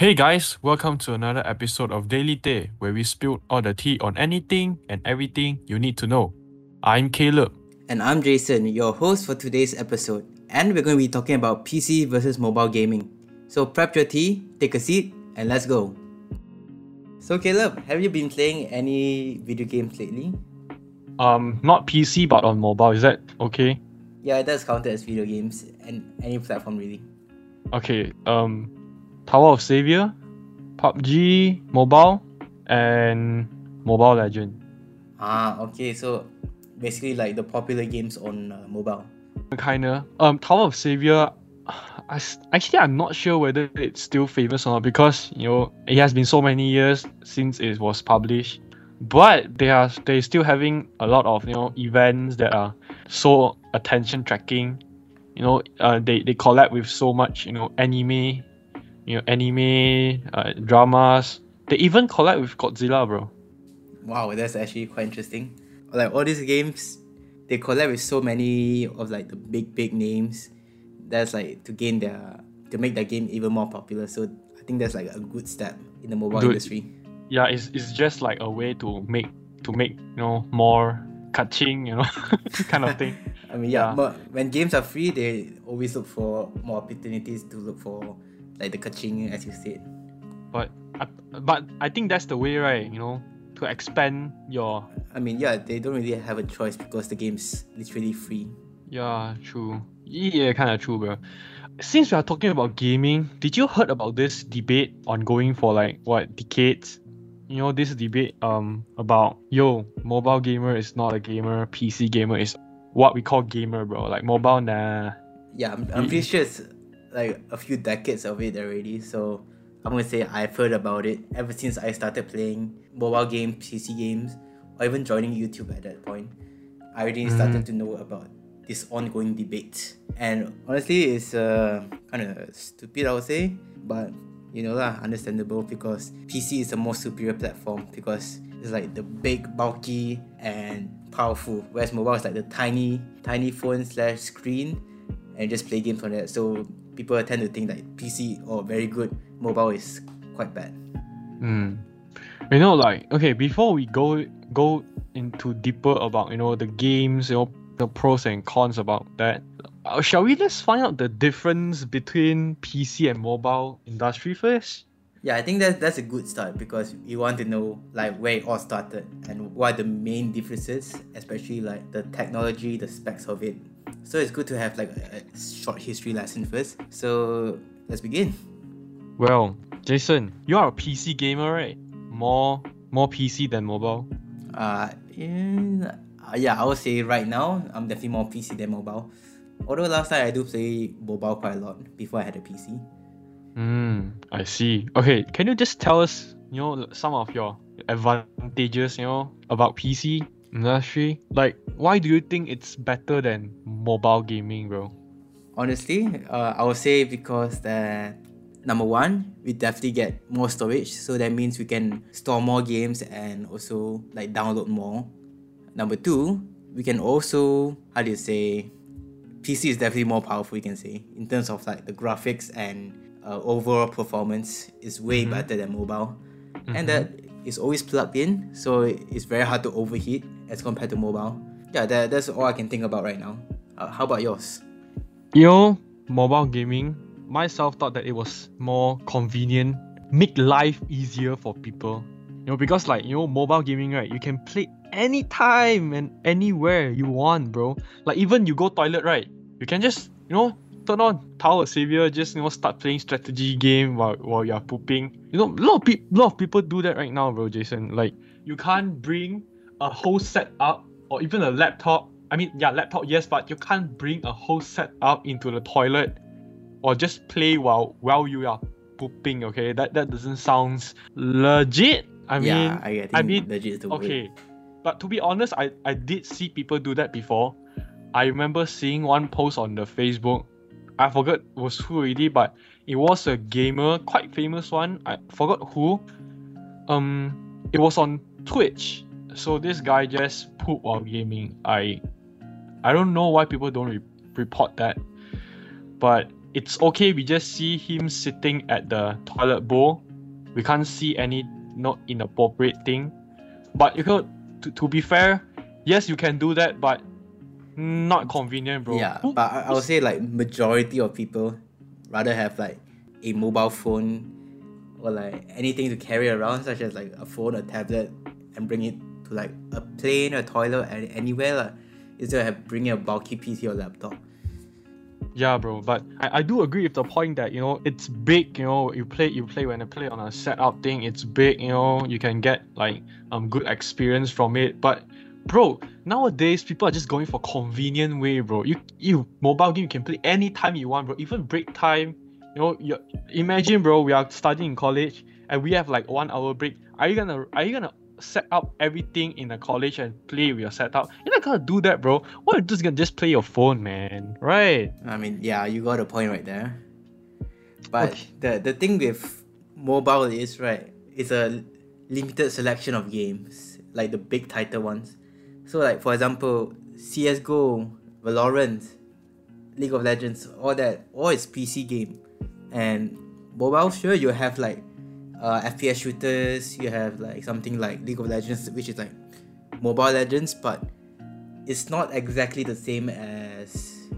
Hey guys, welcome to another episode of Daily Day, where we spill all the tea on anything and everything you need to know. I'm Caleb. And I'm Jason, your host for today's episode. And we're going to be talking about PC versus mobile gaming. So prep your tea, take a seat, and let's go. So Caleb, have you been playing any video games lately? Um, not PC but on mobile. Is that okay? Yeah, it does count as video games and any platform really. Okay. Um, Tower of Savior, PUBG Mobile, and Mobile Legend. Ah, okay. So basically like the popular games on uh, mobile. Kinda. Um, Tower of Savior. I, actually, I'm not sure whether it's still famous or not because you know it has been so many years since it was published. But they are they still having a lot of you know events that are so attention tracking. You know, uh, they they collab with so much you know anime, you know anime uh, dramas. They even collab with Godzilla, bro. Wow, that's actually quite interesting. Like all these games, they collab with so many of like the big big names. That's like to gain their to make their game even more popular. So I think that's like a good step in the mobile Dude. industry. Yeah, it's, it's just like a way to make to make you know more catching, you know, kind of thing. I mean, yeah, Yeah. but when games are free, they always look for more opportunities to look for like the kaching, as you said. But I, but I think that's the way, right? You know, to expand your I mean, yeah, they don't really have a choice because the game's literally free. yeah, true. Yeah, kind of true, bro. Since we are talking about gaming, did you heard about this debate ongoing for like what decades? You know, this debate um about yo, mobile gamer is not a gamer, PC gamer is what we call gamer, bro. Like mobile, nah. Yeah, I'm, I'm pretty sure it's like a few decades of it already. So I'm gonna say I've heard about it ever since I started playing mobile games, PC games, or even joining YouTube at that point. I already started to know about this ongoing debate. And honestly, it's uh, kind of stupid, I would say, but you know lah, understandable because PC is a more superior platform because it's like the big, bulky, and powerful, whereas mobile is like the tiny, tiny phone slash screen and just play games on that. So people tend to think that PC or very good, mobile is quite bad. Mm. You know, like okay, before we go go into deeper about you know the games, you know the pros and cons about that. Uh, shall we just find out the difference between PC and mobile industry first? Yeah, I think that that's a good start because you want to know like where it all started and what are the main differences, especially like the technology, the specs of it. So it's good to have like a, a short history lesson first. So let's begin. Well, Jason, you are a PC gamer, right? More more PC than mobile. Uh, in, uh, yeah, I would say right now I'm definitely more PC than mobile. Although last time I do play mobile quite a lot before I had a PC. I see. Okay, can you just tell us, you know, some of your advantages, you know, about PC industry? Like, why do you think it's better than mobile gaming, bro? Honestly, uh, I would say because that number one, we definitely get more storage, so that means we can store more games and also like download more. Number two, we can also how do you say, PC is definitely more powerful. You can say in terms of like the graphics and uh, overall performance is way Mhm. better than mobile, Mhm. and that is always plugged in, so it's very hard to overheat as compared to mobile. Yeah, that, that's all I can think about right now. Uh, how about yours? You know, mobile gaming, myself thought that it was more convenient, make life easier for people. You know, because like, you know, mobile gaming, right, you can play anytime and anywhere you want, bro. Like even you go toilet, right? You can just, you know, turn on Tower Savior, just you know, start playing strategy game while while you're pooping. You know, a lot of people lot of people do that right now, bro, Jason. Like you can't bring a whole setup or even a laptop. I mean, yeah, laptop, yes, but you can't bring a whole setup into the toilet or just play while while you are pooping. Okay, that that doesn't sound legit. I mean, yeah, I, I think I mean, legit is the way. okay, but to be honest, I I did see people do that before. I remember seeing one post on the Facebook. I forgot was who already, but it was a gamer, quite famous one. I forgot who. Um, it was on Twitch. So this guy just pooped while gaming. I, I don't know why people don't re- report that, but it's okay. We just see him sitting at the toilet bowl. We can't see any not inappropriate thing. But you know, to, to be fair, yes, you can do that, but not convenient, bro. Yeah, Who- but I, I would say like majority of people rather have like a mobile phone or like anything to carry around, such as like a phone, a tablet, and bring it to like a plane, a toilet, and anywhere, like, instead of have- bringing a bulky PC or laptop. Yeah, bro. But I, I do agree with the point that you know it's big. You know, you play you play when you play on a setup thing. It's big. You know, you can get like um good experience from it. But bro, nowadays people are just going for convenient way, bro. You you mobile game you can play anytime you want, bro. Even break time. You know, you imagine, bro. We are studying in college and we have like one hour break. Are you gonna are you gonna set up everything in the college and play with your setup? You're not gonna do that, bro. What you just gonna just play your phone, man? Right? I mean, yeah, you got a point right there. But Okay. the the thing with mobile is right, it's a limited selection of games, like the big title ones. So like for example, CS:GO, Valorant, League of Legends, all that, all is PC game, and mobile sure you have like uh, FPS shooters, you have like something like League of Legends, which is like Mobile Legends, but it's not exactly the same as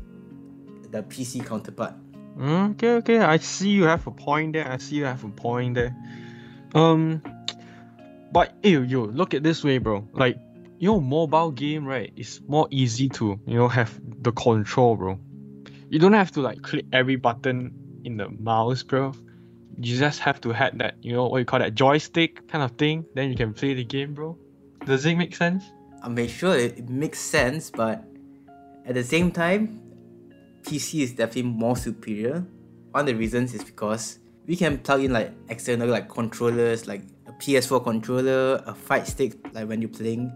the PC counterpart. Mm, okay, okay. I see you have a point there. I see you have a point there. Um, but ew, yo, look at this way, bro. Like, you know, mobile game, right? It's more easy to, you know, have the control, bro. You don't have to like click every button in the mouse, bro. You just have to have that, you know, what you call that joystick kind of thing. Then you can play the game, bro. Does it make sense? I mean, sure, it, makes sense, but at the same time, PC is definitely more superior. One of the reasons is because we can plug in like external like controllers, like a PS4 controller, a fight stick, like when you're playing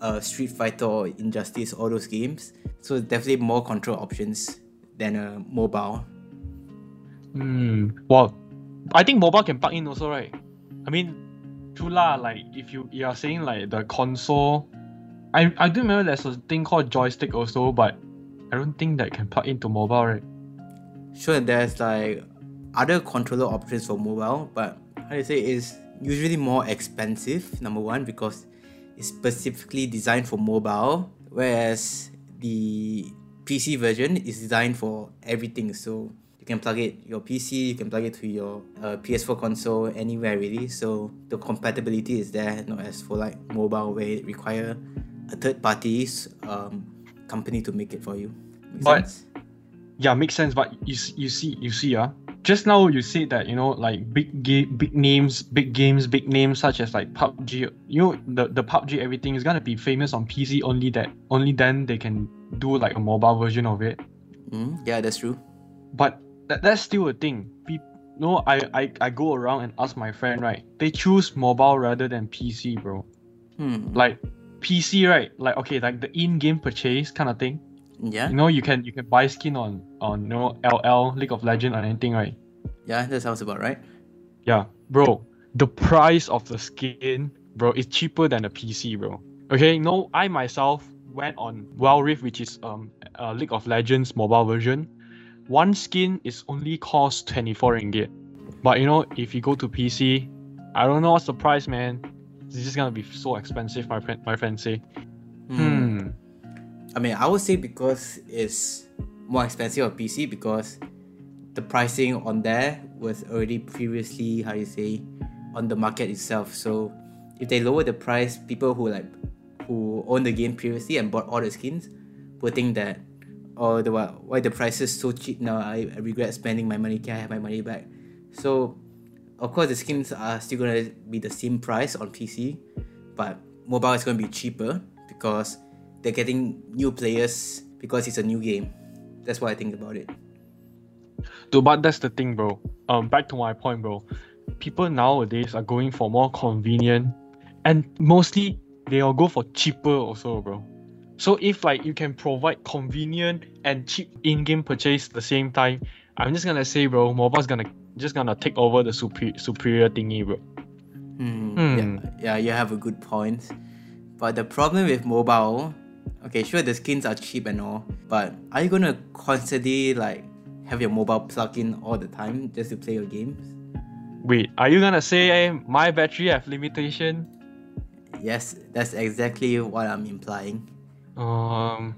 uh, Street Fighter or Injustice, all those games. So definitely more control options than a mobile. Hmm. Well, I think mobile can plug in also, right? I mean, true lah. Like if you you are saying like the console, I I do remember there's a thing called joystick also, but I don't think that can plug into mobile, right? Sure, there's like other controller options for mobile, but how do you say it's usually more expensive. Number one, because it's specifically designed for mobile, whereas the PC version is designed for everything. So you can plug it your PC, you can plug it to your uh, PS4 console anywhere really. So the compatibility is there, not as for like mobile where it require a third party's um, company to make it for you. Make But- sense? Yeah, makes sense. But you you see you see ah, just now you said that you know like big game, big names, big games, big names such as like PUBG. You know the the PUBG everything is gonna be famous on PC only that only then they can do like a mobile version of it. Mm, yeah, that's true. But that, that's still a thing. People, no, I, I I go around and ask my friend, right? They choose mobile rather than PC, bro. Hmm. Like PC, right? Like okay, like the in-game purchase kind of thing. Yeah, You know, you can you can buy skin on on you know LL League of Legend or anything, right? yeah, that sounds about right. Yeah, bro. The price of the skin, bro, is cheaper than the PC, bro. Okay, no, I myself went on Wild Rift, which is um a League of Legends mobile version. One skin is only cost 24 ringgit. But you know, if you go to PC, I don't know what's the price, man. It's just gonna be so expensive, my friend my friend say. Hmm. I mean, I would say because it's more expensive on PC because the pricing on there was already previously how you say on the market itself. So if they lower the price, people who like who own the game previously and bought all the skins will think that oh the why why the price is so cheap now? I, I regret spending my money. Can I have my money back? So of course the skins are still gonna be the same price on PC but mobile is gonna be cheaper because they're getting new players because it's a new game that's what I think about it Dude, but that's the thing, bro. Um, back to my point, bro. People nowadays are going for more convenient, and mostly they'll go for cheaper also, bro. So if like you can provide convenient and cheap in-game purchase at the same time, I'm just gonna say, bro, mobile's gonna just gonna take over the superior superior thingy, bro. Hmm. Hmm. Yeah, yeah, you have a good point. But the problem with mobile, okay, sure the skins are cheap and all, but are you gonna constantly like have your mobile plugged in all the time just to play your games. Wait, are you gonna say eh, my battery have limitation? Yes, that's exactly what I'm implying. Um,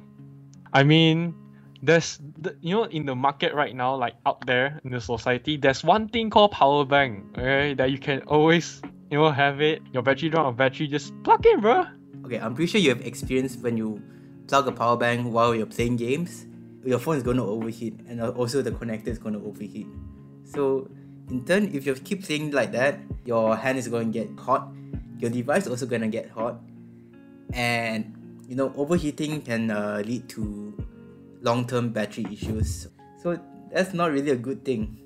I mean, there's the, you know in the market right now, like out there in the society, there's one thing called power bank, okay, that you can always you know have it. Your battery out of battery, just plug in, bro. Okay, I'm pretty sure you have experienced when you plug a power bank while you're playing games, your phone is going to overheat, and also the connector is going to overheat. So, in turn, if you keep playing like that, your hand is going to get hot, your device also going to get hot, and you know overheating can uh, lead to long-term battery issues. So that's not really a good thing.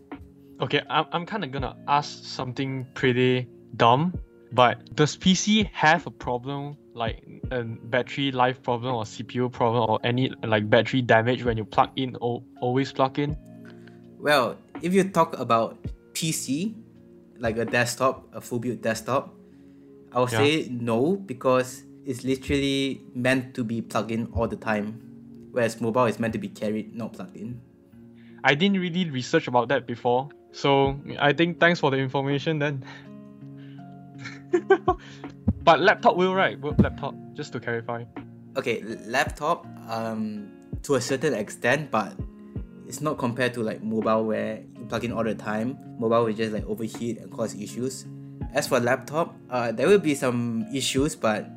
Okay, I'm, I'm kind of gonna ask something pretty dumb, but does PC have a problem like a battery life problem or CPU problem or any like battery damage when you plug in or always plug in? Well, if you talk about PC, like a desktop, a full built desktop, I would yeah. say no because it's literally meant to be plugged in all the time, whereas mobile is meant to be carried, not plugged in. I didn't really research about that before, so I think thanks for the information then. but laptop will right? Laptop just to clarify. Okay, laptop um to a certain extent, but it's not compared to like mobile where you plug in all the time. Mobile will just like overheat and cause issues. As for laptop, uh, there will be some issues, but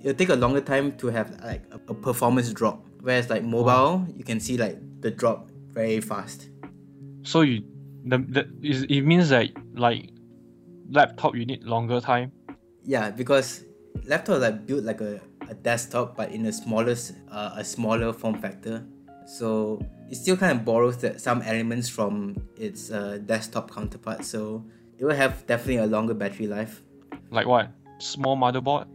it'll take a longer time to have like a, performance drop. Whereas like mobile, you can see like the drop very fast. So you, the, the it means that like laptop you need longer time. Yeah, because laptop like built like a, a desktop but in a smallest uh, a smaller form factor. So it still kind of borrows that some elements from its uh, desktop counterpart. So it will have definitely a longer battery life. Like what? Small motherboard?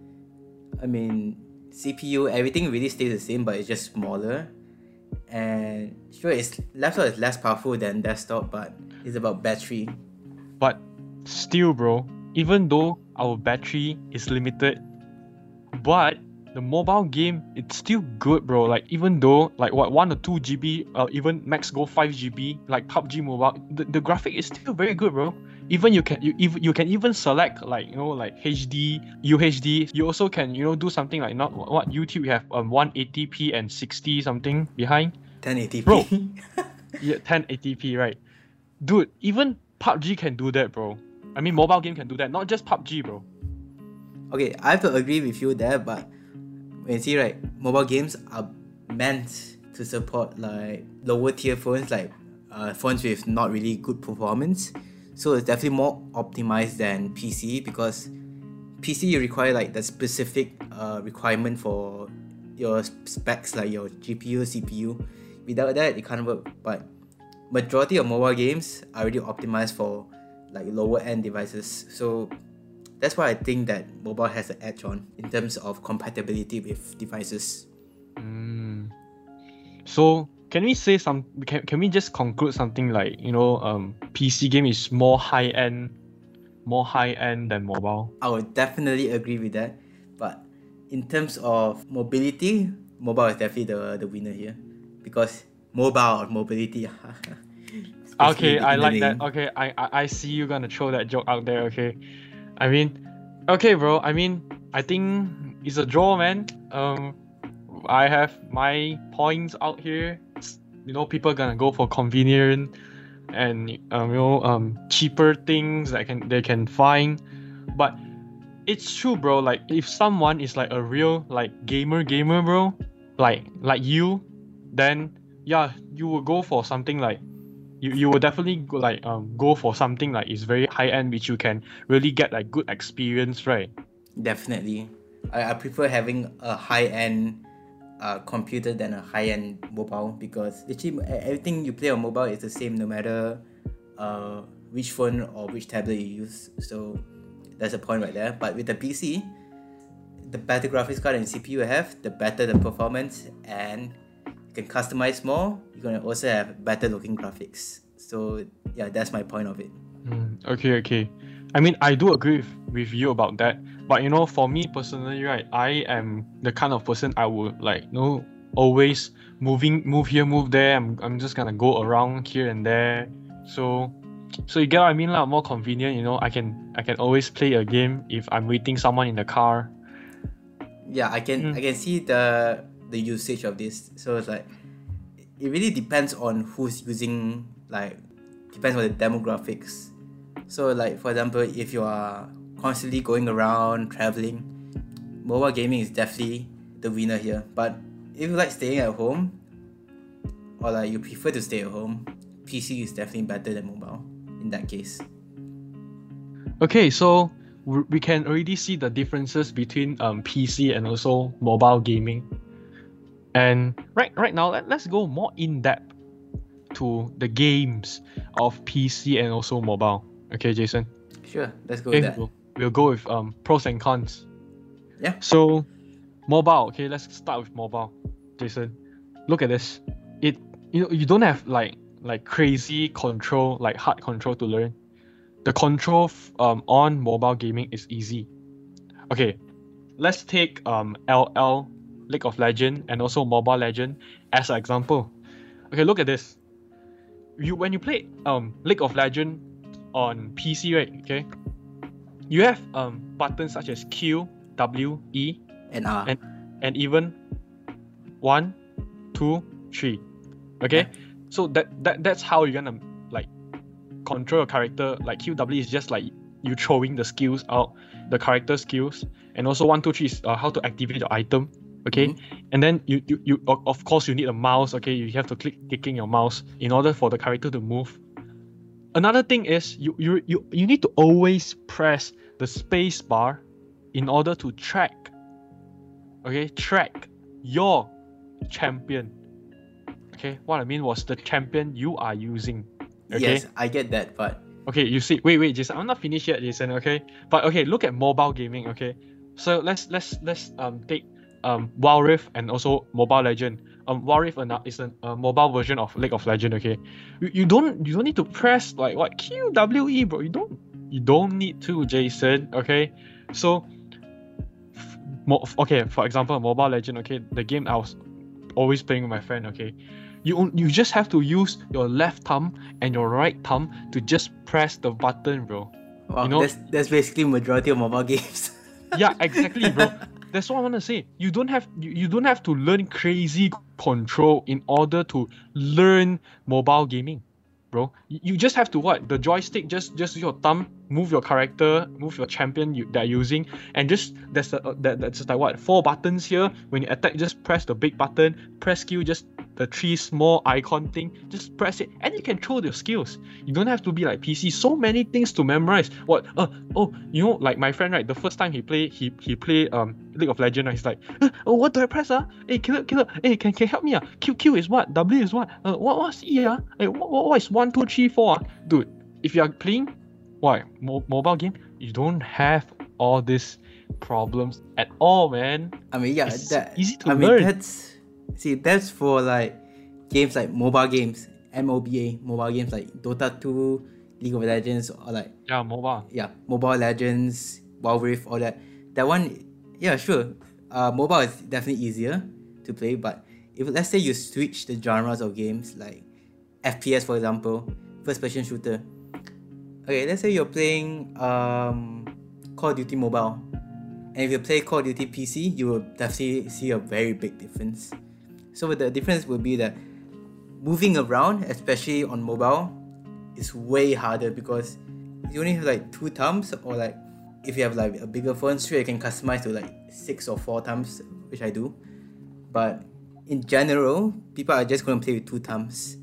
I mean, CPU, everything really stays the same, but it's just smaller. And sure, it's laptop is less powerful than desktop, but it's about battery. But still, bro, even though our battery is limited, but the mobile game it's still good, bro. Like even though like what one or two GB, or uh, even max go five GB, like PUBG Mobile, the, the graphic is still very good, bro even you can you even you can even select like you know like HD, UHD. You also can you know do something like not what YouTube you have um 180p and 60 something behind. 1080p. Bro. yeah, 1080p right. Dude, even PUBG can do that, bro. I mean mobile game can do that, not just PUBG, bro. Okay, I have to agree with you there, but when you see right, mobile games are meant to support like lower tier phones like uh, phones with not really good performance so it's definitely more optimized than PC because PC you require like the specific uh, requirement for your specs like your GPU, CPU. Without that, it can't work. But majority of mobile games are already optimized for like lower end devices. So that's why I think that mobile has an edge on in terms of compatibility with devices. Mm. So can we say some can, can we just conclude something like you know um pc game is more high end more high end than mobile i would definitely agree with that but in terms of mobility mobile is definitely the, the winner here because mobile or mobility okay i like that okay I, I i see you gonna throw that joke out there okay i mean okay bro i mean i think it's a draw man um I have my points out here. You know, people gonna go for convenient and um, you know um cheaper things that can they can find. But it's true, bro. Like if someone is like a real like gamer gamer, bro, like like you, then yeah, you will go for something like you, you will definitely go, like um go for something like is very high end which you can really get like good experience right definitely I, I prefer having a high end uh, computer than a high-end mobile because literally everything you play on mobile is the same no matter uh, which phone or which tablet you use. So that's a point right there. But with the PC, the better graphics card and CPU you have, the better the performance, and you can customize more. You're gonna also have better looking graphics. So yeah, that's my point of it. Mm, okay, okay. I mean, I do agree with, with you about that. But you know, for me personally, right, I am the kind of person I would like, you know, always moving, move here, move there. I'm, I'm just gonna go around here and there. So, so you get what I mean, lah. More convenient, you know. I can I can always play a game if I'm waiting someone in the car. Yeah, I can Mm. I can see the the usage of this. So it's like it really depends on who's using like depends on the demographics. So like for example, if you are constantly going around traveling, mobile gaming is definitely the winner here. But if you like staying at home or like you prefer to stay at home, PC is definitely better than mobile in that case. Okay, so we can already see the differences between um, PC and also mobile gaming. And right right now, let, let's go more in depth to the games of PC and also mobile. Okay, Jason. Sure, let's go Okay, with that. we'll, we'll go with um, pros and cons. Yeah. So, mobile. Okay, let's start with mobile. Jason, look at this. It you know you don't have like like crazy control like hard control to learn. The control f- um on mobile gaming is easy. Okay, let's take um LL League of Legend and also Mobile Legend as an example. Okay, look at this. You when you play um League of Legend on PC, right? Okay, you have um buttons such as Q, W, E, And R. And- and even one, two, three. Okay, so that that that's how you're gonna like control your character. Like QW is just like you throwing the skills out, the character skills, and also one, two, three is uh, how to activate your item. Okay, and then you, you you of of course you need a mouse. Okay, you have to click clicking your mouse in order for the character to move. Another thing is you you you, you need to always press the space bar in order to track okay? Track your champion. Okay what i mean was the champion you are using okay? Yes, I get that, but okay you see wait wait jason i'm not finished yet jason okay? But okay look at mobile gaming okay? So let's let's let's um take um wild rift and also mobile legend. Um wild rift is a, a mobile version of league of legend okay? You, you don't you don't need to press like what qwe bro. You don't you don't need to jason okay? So f- mo- okay for example mobile legend okay? The game i was always playing with my friend okay? You you just have to use your left thumb and your right thumb to just press the button bro. Wow, You know- that's that's basically majority of mobile games. yeah exactly bro that's what i want to say. You don't have you, you don't have to learn crazy control in order to learn mobile gaming bro. You, just have to what? The joystick just just your thumb move your character move your champion you, that you're using and just that's uh, that, that's just like what? Four buttons here. When you attack just press the big button. Press Q, just the three small icon thing just press it and you can throw your skills. You don't have to be like pc so many things to memorize. What uh oh you know like my friend right the first time he played, he he play um league of Legends. right, he's like "Uh, oh what do i press ah? Hey killer killer. Hey can, can help me ah? Q q is what? W is what? Uh what what's e ah? Hey, what, what, what is one two three four ah? Dude if you are playing why? Mo- mobile game you don't have all these problems at all man. I mean, yeah, It's that easy to I mean, learn. that's see, that's for like games like mobile games, MOBA, mobile games like Dota 2, League of Legends, or like yeah mobile yeah, Mobile Legends, Wild Rift, all that. That one, yeah, sure. Uh, mobile is definitely easier to play, but if let's say you switch the genres of games like FPS, for example, first-person shooter. Okay, let's say you're playing um, Call of Duty Mobile, and if you play Call of Duty PC, you will definitely see a very big difference. So the difference will be that moving around, especially on mobile, is way harder because you only have like two thumbs or like if you have like a bigger phone sure you can customize to like six or four thumbs which i do. But in general people are just going to play with two thumbs.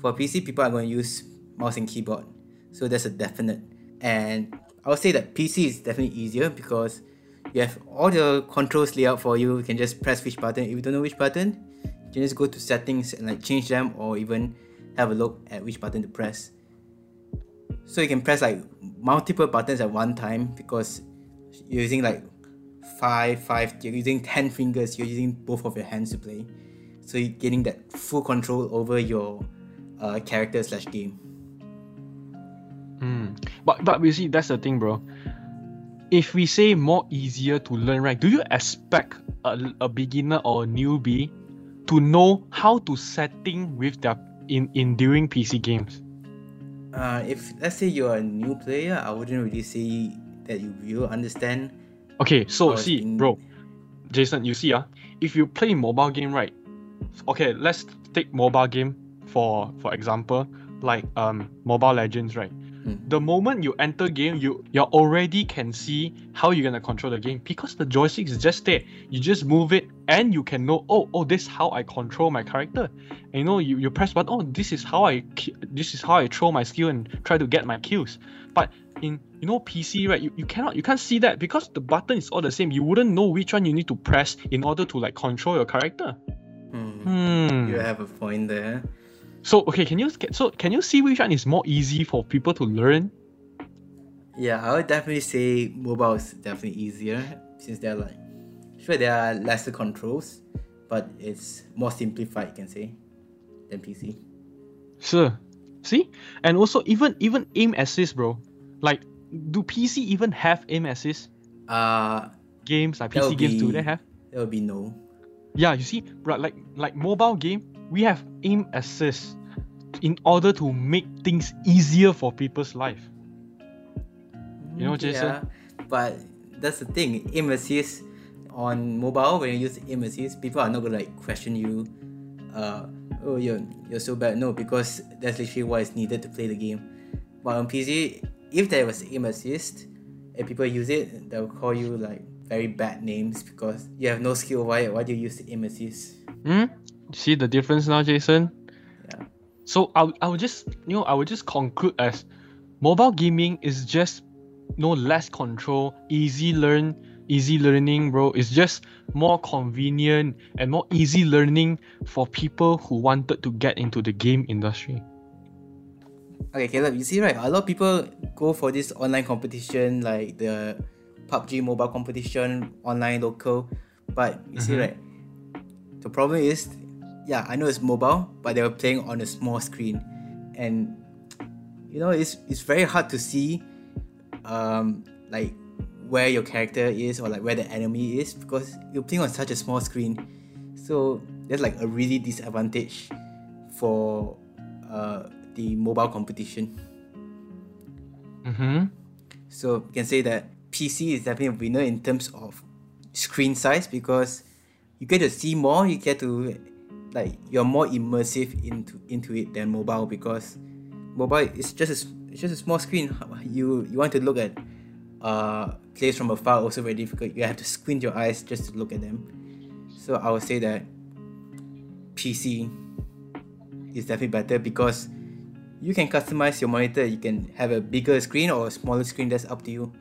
For pc people are going to use mouse and keyboard. So that's a definite. And i would say that pc is definitely easier because you have all the controls laid out for you. You can just press which button. If you don't know which button you can just go to settings and like change them or even have a look at which button to press so you can press like multiple buttons at one time because you're using like five five you're using 10 fingers you're using both of your hands to play so you're getting that full control over your uh, character slash game Mm. But but we see that's the thing, bro. If we say more easier to learn, right? Do you expect a, a beginner or a newbie to know how to setting with their in in during PC games? Uh, if let's say you're a new player, I wouldn't really say that you will understand. Okay, so see, in- bro, Jason, you see, ah, if you play mobile game, right? Okay, let's take mobile game for for example, like um Mobile Legends, right? The moment you enter game, you you already can see how you're gonna control the game because the joystick is just there. You just move it, and you can know, oh, oh, this is how I control my character. And you know, you, you press button, oh, this is how I this is how I throw my skill and try to get my kills. But in you know PC right you, you cannot you can't see that because the button is all the same you wouldn't know which one you need to press in order to like control your character Hmm. hmm. You have a point there. So okay can you so can you see which one is more easy for people to learn? Yeah, I would definitely say mobile is definitely easier since they're like sure there are lesser controls, but it's more simplified, you can say, than PC. sure. See? And also even even aim assist bro. Like do PC even have aim assist? Uh games like PC would games do they have? that would be no. Yeah, you see, right, like like mobile game, we have aim assist in order to make things easier for people's life. You know, Jason? Yeah, but that's the thing. Aim assist on mobile when you use aim assist, people are not gonna like question you. Uh, oh, you're you're so bad. No, because that's literally what is needed to play the game. But on PC, if there was aim assist and people use it, they'll call you like very bad names because you have no skill. Why why do you use aim assist? Hmm? See the difference now, Jason? Yeah. So I, would- I would just you know I would just conclude as mobile gaming is just no less control, easy learn, easy learning, bro. It's just more convenient and more easy learning for people who wanted to get into the game industry. Okay, Caleb, you see, right? A lot of people go for this online competition, like the PUBG mobile competition, online local. But you see, Mhm. right? The problem is, yeah, I know it's mobile, but they were playing on a small screen, and you know, it's it's very hard to see, um, like where your character is or like where the enemy is because you're playing on such a small screen. So there's like a really disadvantage for uh, the mobile competition. Mm-hmm. So you can say that PC is definitely a winner in terms of screen size because you get to see more, you get to like you're more immersive into into it than mobile because mobile is just a, it's just a small screen. You you want to look at uh players from afar also very difficult. You have to squint your eyes just to look at them. So I would say that PC is definitely better because you can customize your monitor. You can have a bigger screen or a smaller screen. That's up to you.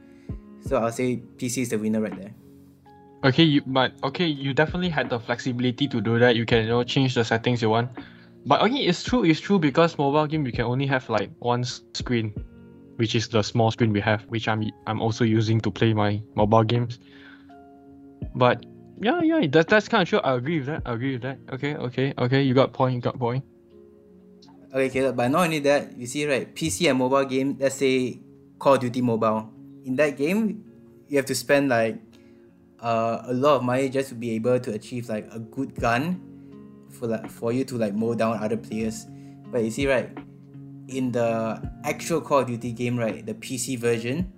So I'll say PC is the winner right there. Okay, you but okay, you definitely had the flexibility to do that. You can you know change the settings you want. But okay, it's true, it's true because mobile game you can only have like one screen, which is the small screen we have, which I'm I'm also using to play my mobile games. But yeah, yeah, that, that's kind of true. I agree with that. I agree with that. Okay, okay, okay. You got point. You got point. Okay, Caleb, but not only that, you see, right? PC and mobile game, let's say Call of Duty Mobile. In that game, you have to spend like uh, a lot of money just to be able to achieve like a good gun for like for you to like mow down other players. But you see, right? In the actual Call of Duty game, right, the PC version,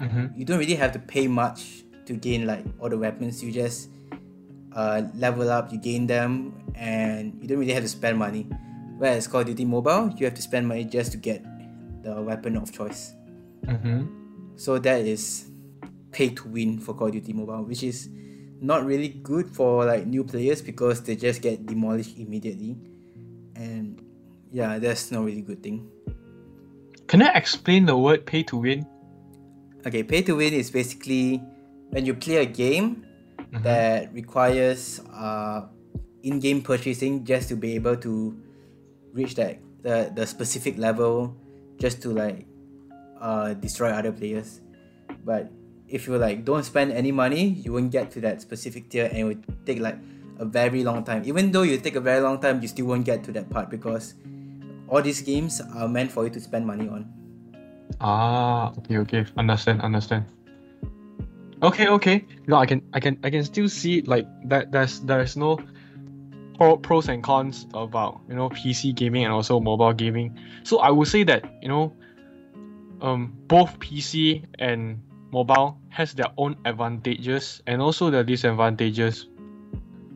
Mm-hmm. you don't really have to pay much to gain like all the weapons. You just uh, level up, you gain them, and you don't really have to spend money. Whereas Call of Duty Mobile, you have to spend money just to get the weapon of choice. Mm-hmm. So that is pay to win for Call of Duty Mobile, which is not really good for like new players because they just get demolished immediately. And yeah, that's not really good thing. Can I explain the word pay to win? Okay, pay to win is basically when you play a game Mhm. that requires uh, in-game purchasing just to be able to reach that the, the specific level just to like uh, destroy other players. But if you like don't spend any money, you won't get to that specific tier and it will take like a very long time. Even though you take a very long time, you still won't get to that part because all these games are meant for you to spend money on. Ah, okay, okay. Understand, understand. Okay, okay. No, I can, I can, I can still see like that. There's, there's no, pro, pros and cons about you know PC gaming and also mobile gaming. So I would say that you know, um, both PC and mobile has their own advantages and also their disadvantages.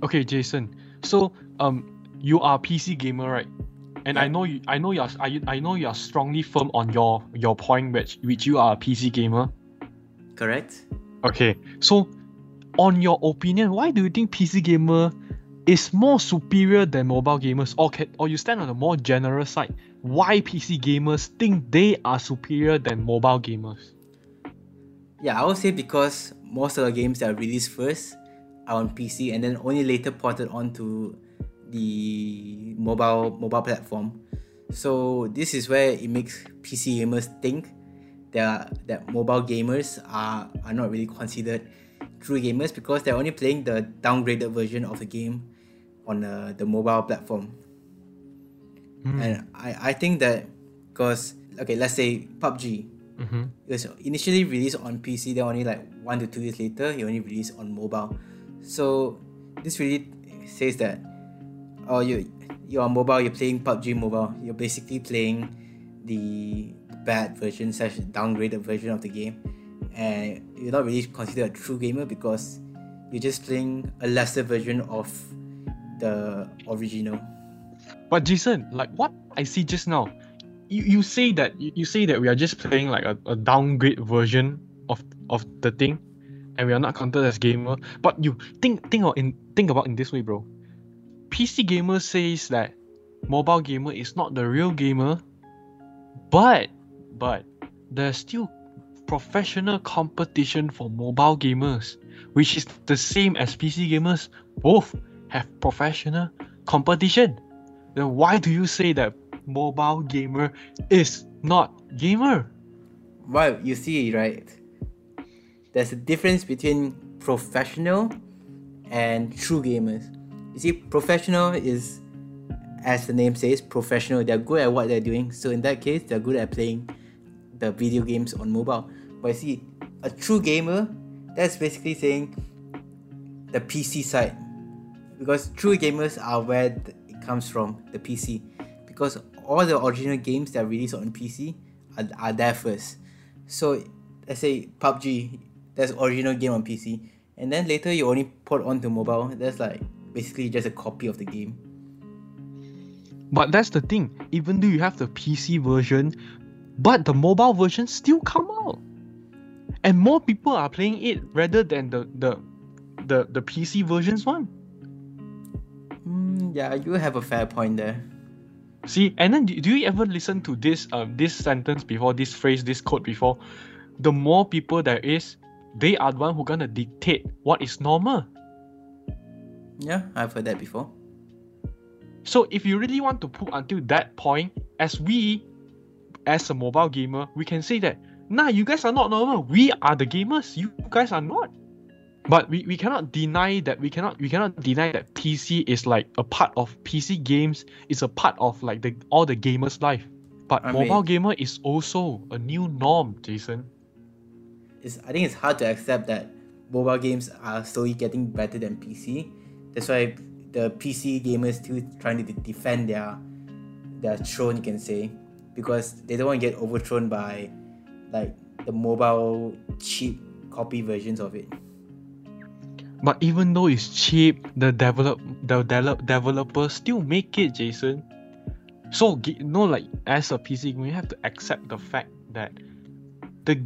Okay, Jason. So um, you are a PC gamer, right? And I know you. I know you're. I, I know you're strongly firm on your your point, which which you are a PC gamer. Correct? Okay, so on your opinion, why do you think PC gamer is more superior than mobile gamers, or can, or you stand on the more generous side? Why PC gamers think they are superior than mobile gamers? Yeah, I would say because most of the games that are released first are on PC and then only later ported onto the mobile mobile platform. So this is where it makes PC gamers think that that mobile gamers are, are not really considered true gamers because they're only playing the downgraded version of the game on the, the mobile platform. Mm. And I, I think that because okay, let's say PUBG, Mm-hmm. it was initially released on PC, then only like one to two years later, it only released on mobile. So this really says that oh you you're on mobile, you're playing PUBG mobile, you're basically playing the bad version slash downgraded version of the game. And you're not really considered a true gamer because you're just playing a lesser version of the original. But Jason, like what I see just now, you, you say that you, you say that we are just playing like a, a downgrade version of of the thing, and we are not counted as gamer. But you think think of in think about in this way, bro. PC gamer says that mobile gamer is not the real gamer, but but there's still professional competition for mobile gamers, which is the same as PC gamers. Both have professional competition. Then why do you say that mobile gamer is not gamer? Well, you see, right? There's a difference between professional and true gamers. You see, professional is, as the name says, professional. They're good at what they're doing. So in that case, they're good at playing the video games on mobile. But you see, a true gamer, that's basically saying the PC side. Because true gamers are where it comes from, the PC. Because all the original games that are released on PC are, are there first. So let's say PUBG, that's original game on PC, and then later you only port onto mobile. That's like basically just a copy of the game. But that's the thing. Even though you have the PC version, but the mobile version still come out, and more people are playing it rather than the the the, the PC versions one. Mm, yeah, you have a fair point there. See, and then do, do you ever listen to this um this sentence before, this phrase, this quote before? The more people there is, they are the one who gonna dictate what is normal. Yeah, I've heard that before. So if you really want to put until that point, as we, as a mobile gamer, we can say that, nah, you guys are not normal. We are the gamers. You guys are not. But we, we cannot deny that we cannot we cannot deny that PC is like a part of PC games is a part of like the all the gamers' life. But I mobile mean- gamer is also a new norm, Jason. It's I think it's hard to accept that mobile games are slowly getting better than PC. That's why the PC gamers still trying to de- defend their their throne, you can say, because they don't want to get overthrown by like the mobile cheap copy versions of it. But even though it's cheap, the develop the develop developers still make it, Jason. So g- no, like as a PC, we have to accept the fact that the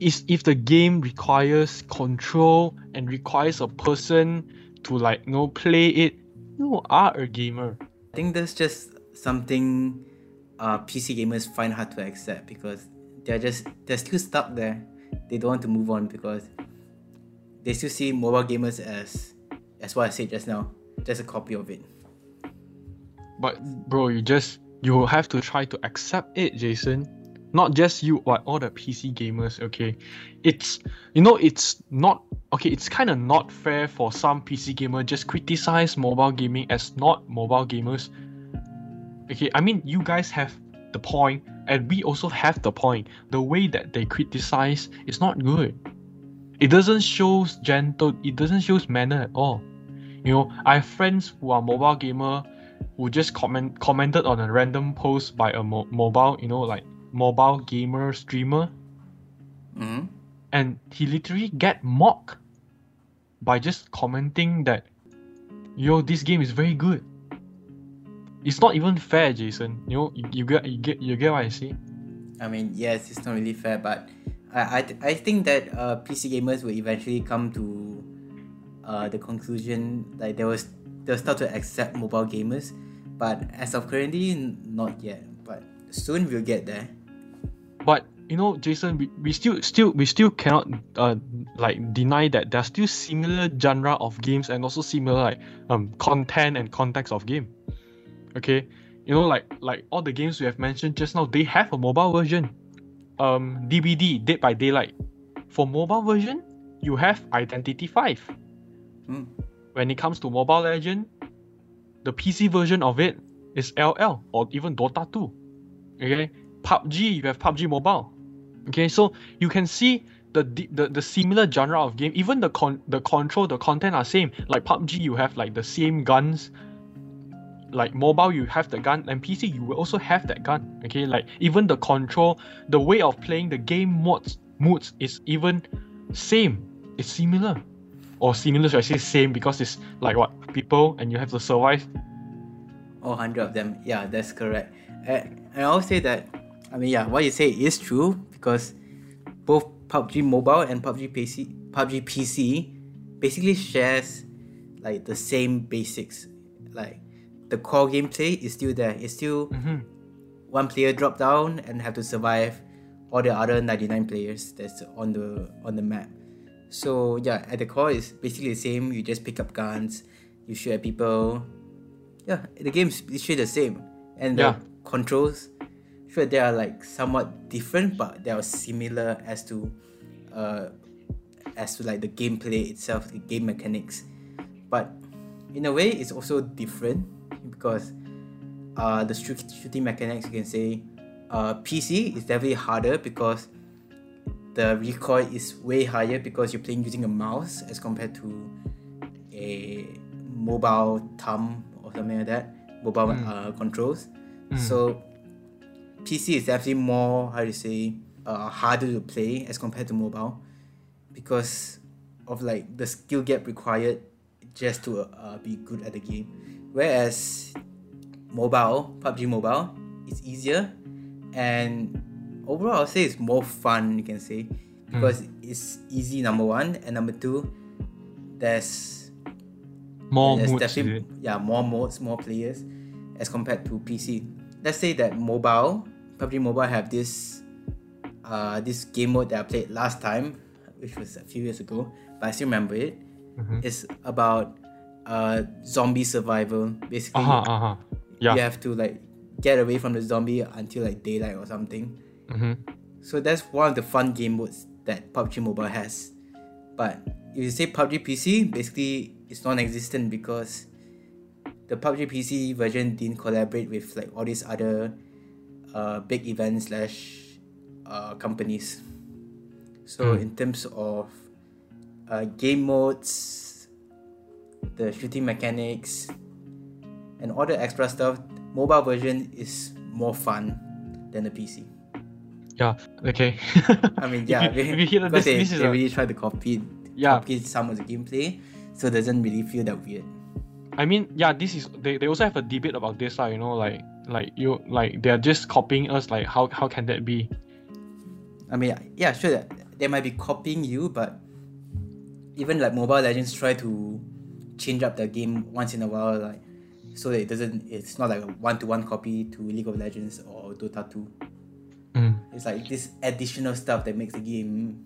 is if the game requires control and requires a person to like you know play it, you are a gamer. I think that's just something uh, PC gamers find hard to accept because they're just they're still stuck there. They don't want to move on because they still see mobile gamers as as what I said just now, just a copy of it. But bro, you just you have to try to accept it, Jason. Not just you, but all the PC gamers. Okay, it's you know it's not okay. It's kind of not fair for some PC gamer just criticize mobile gaming as not mobile gamers. Okay, I mean you guys have the point, and we also have the point. The way that they criticize is not good. It doesn't show gentle. It doesn't show manner at all. You know, I have friends who are mobile gamer who just comment commented on a random post by a mo- mobile, you know, like mobile gamer streamer, hmm and he literally get mocked by just commenting that, yo, this game is very good. It's not even fair, Jason. You know, you, you get you get you get what I say. I mean, yes, it's not really fair, but I I, th- I think that uh, PC gamers will eventually come to uh, the conclusion like they was they'll start to accept mobile gamers, but as of currently, not yet. But soon we'll get there. but you know jason we, we still still we still cannot uh like deny that there's still similar genre of games and also similar like um content and context of game okay you know like like all the games we have mentioned just now they have a mobile version um dbd dead by daylight for mobile version you have identity 5 Mm. when it comes to mobile legend the pc version of it is ll or even dota 2 okay PUBG, you have PUBG Mobile. Okay, so you can see the the, the similar genre of game. Even the con the control, the content are same. Like PUBG, you have like the same guns. Like mobile, you have the gun, and PC, you will also have that gun. Okay, like even the control, the way of playing the game modes moods is even same. It's similar, or similar. Should I say same because it's like what people and you have to survive. All hundred of them. Yeah, that's correct. Uh, and I'll say that. I mean, yeah, what you say is true because both PUBG Mobile and PUBG PC, PUBG PC, basically shares like the same basics. Like the core gameplay is still there. It's still Mm-hmm. one player drop down and have to survive all the other 99 players that's on the on the map. So yeah, at the core is basically the same. You just pick up guns, you shoot at people. Yeah, the game's literally the same. And the Yeah. controls, sure they are like somewhat different, but they are similar as to uh as to like the gameplay itself, the game mechanics. But in a way it's also different because uh, the shooting mechanics, you can say, uh, PC is definitely harder because the recoil is way higher because you're playing using a mouse as compared to a mobile thumb or something like that, mobile Mm. uh, controls. Mm. So PC is definitely more how to say uh, harder to play as compared to mobile because of like the skill gap required just to uh, be good at the game. Whereas mobile, PUBG Mobile, it's easier and overall I'll say it's more fun you can say because it's easy number one and number two there's More there's definitely yeah more modes more players as compared to PC let's say that mobile PUBG Mobile have this uh this game mode that I played last time which was a few years ago but I still remember it. Mhm. it's about uh zombie survival basically Uh huh. Uh huh. Yeah. you have to like get away from the zombie until like daylight or something Mm-hmm. so that's one of the fun game modes that PUBG Mobile has. But if you say PUBG PC, basically it's non-existent because the PUBG PC version didn't collaborate with like all these other uh, big events slash uh, companies. So Mm. in terms of uh, game modes, the shooting mechanics, and all the extra stuff, mobile version is more fun than the PC. Yeah. Okay. I mean, If yeah, you- if you hear that, because this- they, this is they a- really try to copy, Yeah. copy some of the gameplay, so it doesn't really feel that weird. I mean, yeah, this is they, they also have a debate about this, like, you know, like like you like they're just copying us, like how how can that be? I mean, yeah, sure, they might be copying you, but even like Mobile Legends try to change up the game once in a while, like so that it doesn't, it's not like a one-to-one copy to League of Legends or Dota 2. Mm. It's like this additional stuff that makes the game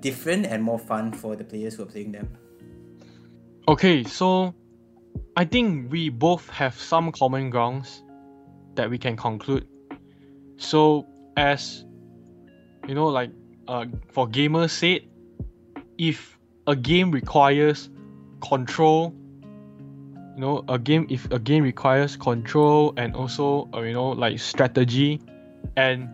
different and more fun for the players who are playing them. Okay, so I think we both have some common grounds that we can conclude. So as you know, like uh, for gamers said, if a game requires control, you know, a game if a game requires control and also uh, you know like strategy, and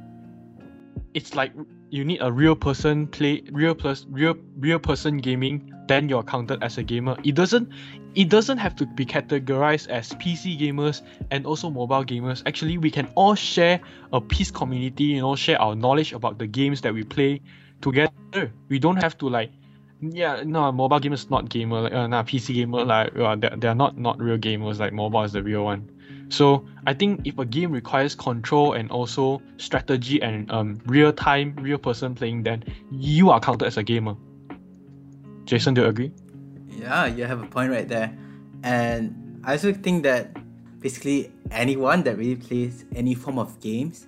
it's like you need a real person play real plus real real person gaming, then you're counted as a gamer. It doesn't it doesn't have to be categorized as PC gamers and also mobile gamers. Actually, we can all share a peace community, you know, share our knowledge about the games that we play together. We don't have to like yeah, no, mobile gamers not gamer, like, uh, nah, PC gamer, like, uh, they're, they're not, not real gamers, like, mobile is the real one. So, I think if a game requires control and also strategy and um, real time, real person playing, then you are counted as a gamer. Jason, do you agree? Yeah, you have a point right there. And I also think that basically anyone that really plays any form of games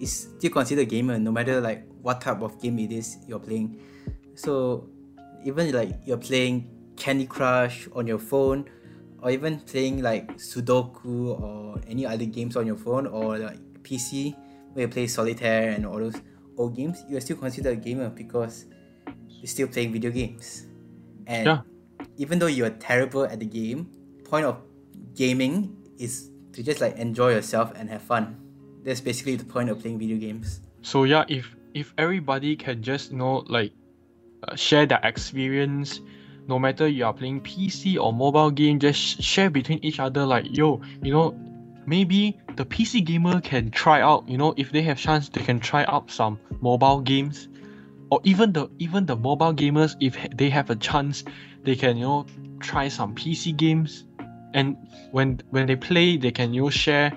is still considered gamer, no matter like what type of game it is you're playing. So even like you're playing Candy Crush on your phone, or even playing like Sudoku or any other games on your phone or like PC where you play solitaire and all those old games, you are still considered a gamer because you're still playing video games. And Yeah. even though you're terrible at the game, point of gaming is to just like enjoy yourself and have fun. That's basically the point of playing video games. So yeah, if if everybody can just you know like uh, share their experience, no matter you are playing PC or mobile game, just share between each other. Like yo, you know, maybe the PC gamer can try out. You know, if they have chance, they can try out some mobile games, or even the even the mobile gamers, if they have a chance, they can you know try some PC games, and when when they play, they can you know share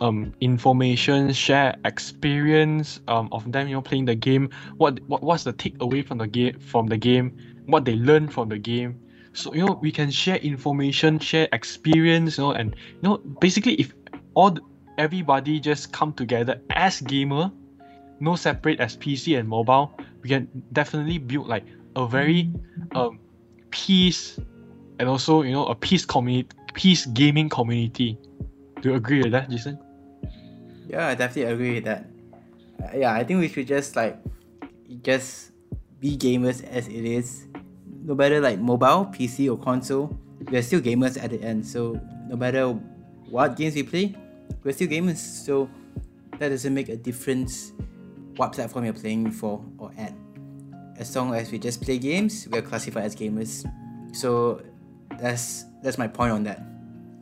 um information share experience um of them you know playing the game. What what what's the takeaway from the game from the game? What they learn from the game? So you know we can share information share experience you know and you know basically if all everybody just come together as gamer no separate as pc and mobile we can definitely build like a very um peace and also you know a peace community peace gaming community do you agree with that jason Yeah, I definitely agree with that. Uh, yeah, I think we should just like just be gamers as it is. No matter like mobile, PC or console, we're still gamers at the end. So no matter what games we play, we're still gamers. So that doesn't make a difference what platform you're playing for or at. As long as we just play games, we're classified as gamers. So that's that's my point on that.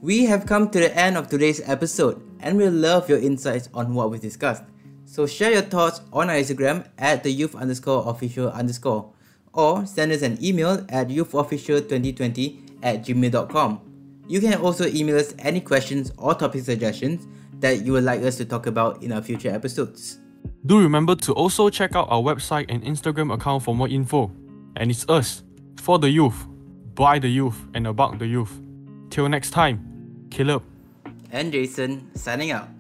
We have come to the end of today's episode and we love your insights on what we discussed. So share your thoughts on our Instagram at the youth underscore official underscore or send us an email at youthofficial2020 at gmail.com. You can also email us any questions or topic suggestions that you would like us to talk about in our future episodes. Do remember to also check out our website and Instagram account for more info. And it's us, for the youth, by the youth, and about the youth. Till next time, Caleb. And Jason signing out.